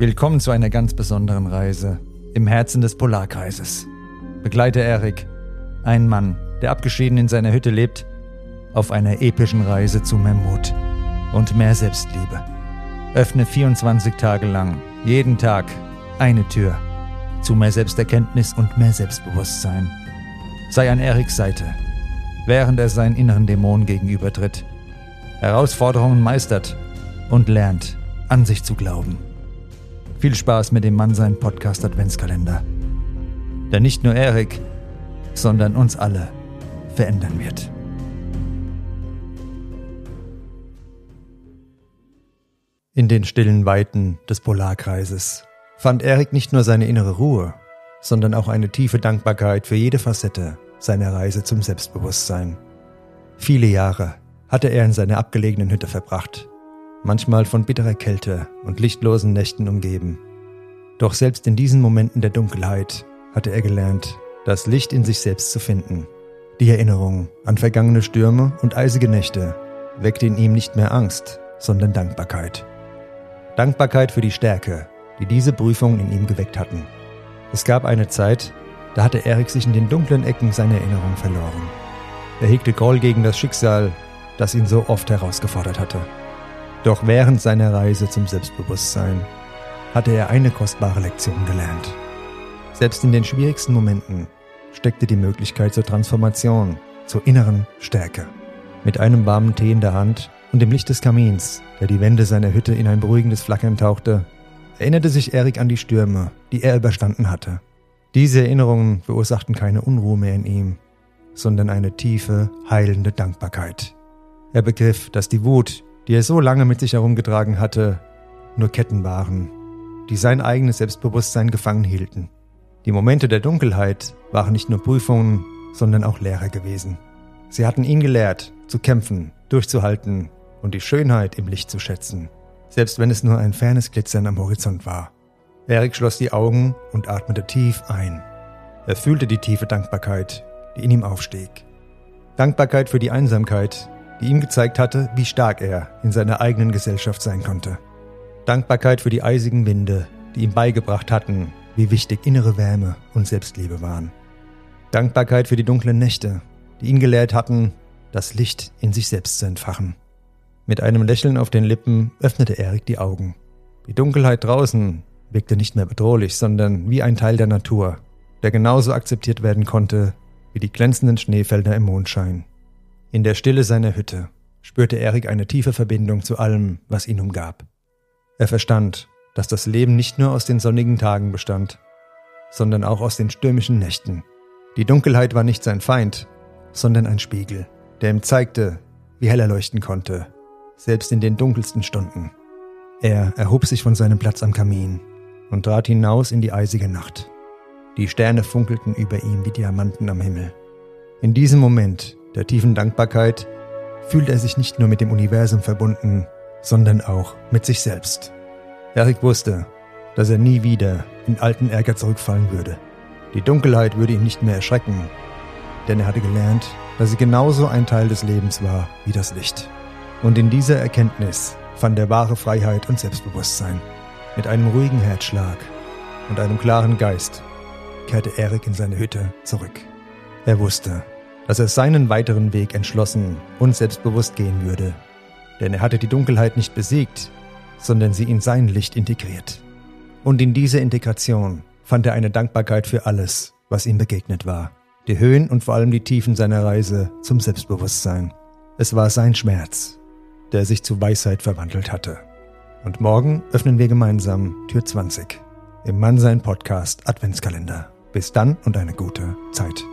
Willkommen zu einer ganz besonderen Reise im Herzen des Polarkreises. Begleite Erik, einen Mann, der abgeschieden in seiner Hütte lebt, auf einer epischen Reise zu mehr Mut und mehr Selbstliebe. Öffne 24 Tage lang, jeden Tag, eine Tür zu mehr Selbsterkenntnis und mehr Selbstbewusstsein. Sei an Eriks Seite, während er seinen inneren Dämonen gegenübertritt, Herausforderungen meistert und lernt, an sich zu glauben. Viel Spaß mit dem Mann sein Podcast Adventskalender. Der nicht nur Erik, sondern uns alle verändern wird. In den stillen Weiten des Polarkreises fand Erik nicht nur seine innere Ruhe, sondern auch eine tiefe Dankbarkeit für jede Facette seiner Reise zum Selbstbewusstsein. Viele Jahre hatte er in seiner abgelegenen Hütte verbracht manchmal von bitterer Kälte und lichtlosen Nächten umgeben. Doch selbst in diesen Momenten der Dunkelheit hatte er gelernt, das Licht in sich selbst zu finden. Die Erinnerung an vergangene Stürme und eisige Nächte weckte in ihm nicht mehr Angst, sondern Dankbarkeit. Dankbarkeit für die Stärke, die diese Prüfungen in ihm geweckt hatten. Es gab eine Zeit, da hatte Erik sich in den dunklen Ecken seiner Erinnerung verloren. Er hegte Groll gegen das Schicksal, das ihn so oft herausgefordert hatte. Doch während seiner Reise zum Selbstbewusstsein hatte er eine kostbare Lektion gelernt. Selbst in den schwierigsten Momenten steckte die Möglichkeit zur Transformation, zur inneren Stärke. Mit einem warmen Tee in der Hand und dem Licht des Kamins, der die Wände seiner Hütte in ein beruhigendes Flackern tauchte, erinnerte sich Erik an die Stürme, die er überstanden hatte. Diese Erinnerungen verursachten keine Unruhe mehr in ihm, sondern eine tiefe, heilende Dankbarkeit. Er begriff, dass die Wut, die er so lange mit sich herumgetragen hatte, nur Ketten waren, die sein eigenes Selbstbewusstsein gefangen hielten. Die Momente der Dunkelheit waren nicht nur Prüfungen, sondern auch Lehrer gewesen. Sie hatten ihn gelehrt, zu kämpfen, durchzuhalten und die Schönheit im Licht zu schätzen, selbst wenn es nur ein fernes Glitzern am Horizont war. Erik schloss die Augen und atmete tief ein. Er fühlte die tiefe Dankbarkeit, die in ihm aufstieg. Dankbarkeit für die Einsamkeit, die ihm gezeigt hatte, wie stark er in seiner eigenen Gesellschaft sein konnte. Dankbarkeit für die eisigen Winde, die ihm beigebracht hatten, wie wichtig innere Wärme und Selbstliebe waren. Dankbarkeit für die dunklen Nächte, die ihn gelehrt hatten, das Licht in sich selbst zu entfachen. Mit einem Lächeln auf den Lippen öffnete Erik die Augen. Die Dunkelheit draußen wirkte nicht mehr bedrohlich, sondern wie ein Teil der Natur, der genauso akzeptiert werden konnte wie die glänzenden Schneefelder im Mondschein. In der Stille seiner Hütte spürte Erik eine tiefe Verbindung zu allem, was ihn umgab. Er verstand, dass das Leben nicht nur aus den sonnigen Tagen bestand, sondern auch aus den stürmischen Nächten. Die Dunkelheit war nicht sein Feind, sondern ein Spiegel, der ihm zeigte, wie hell er leuchten konnte, selbst in den dunkelsten Stunden. Er erhob sich von seinem Platz am Kamin und trat hinaus in die eisige Nacht. Die Sterne funkelten über ihm wie Diamanten am Himmel. In diesem Moment der tiefen Dankbarkeit fühlt er sich nicht nur mit dem Universum verbunden, sondern auch mit sich selbst. Erik wusste, dass er nie wieder in alten Ärger zurückfallen würde. Die Dunkelheit würde ihn nicht mehr erschrecken, denn er hatte gelernt, dass sie genauso ein Teil des Lebens war wie das Licht. Und in dieser Erkenntnis fand er wahre Freiheit und Selbstbewusstsein. Mit einem ruhigen Herzschlag und einem klaren Geist kehrte Erik in seine Hütte zurück. Er wusste, dass er seinen weiteren Weg entschlossen und selbstbewusst gehen würde. Denn er hatte die Dunkelheit nicht besiegt, sondern sie in sein Licht integriert. Und in dieser Integration fand er eine Dankbarkeit für alles, was ihm begegnet war. Die Höhen und vor allem die Tiefen seiner Reise zum Selbstbewusstsein. Es war sein Schmerz, der sich zu Weisheit verwandelt hatte. Und morgen öffnen wir gemeinsam Tür 20 im Mannsein Podcast Adventskalender. Bis dann und eine gute Zeit.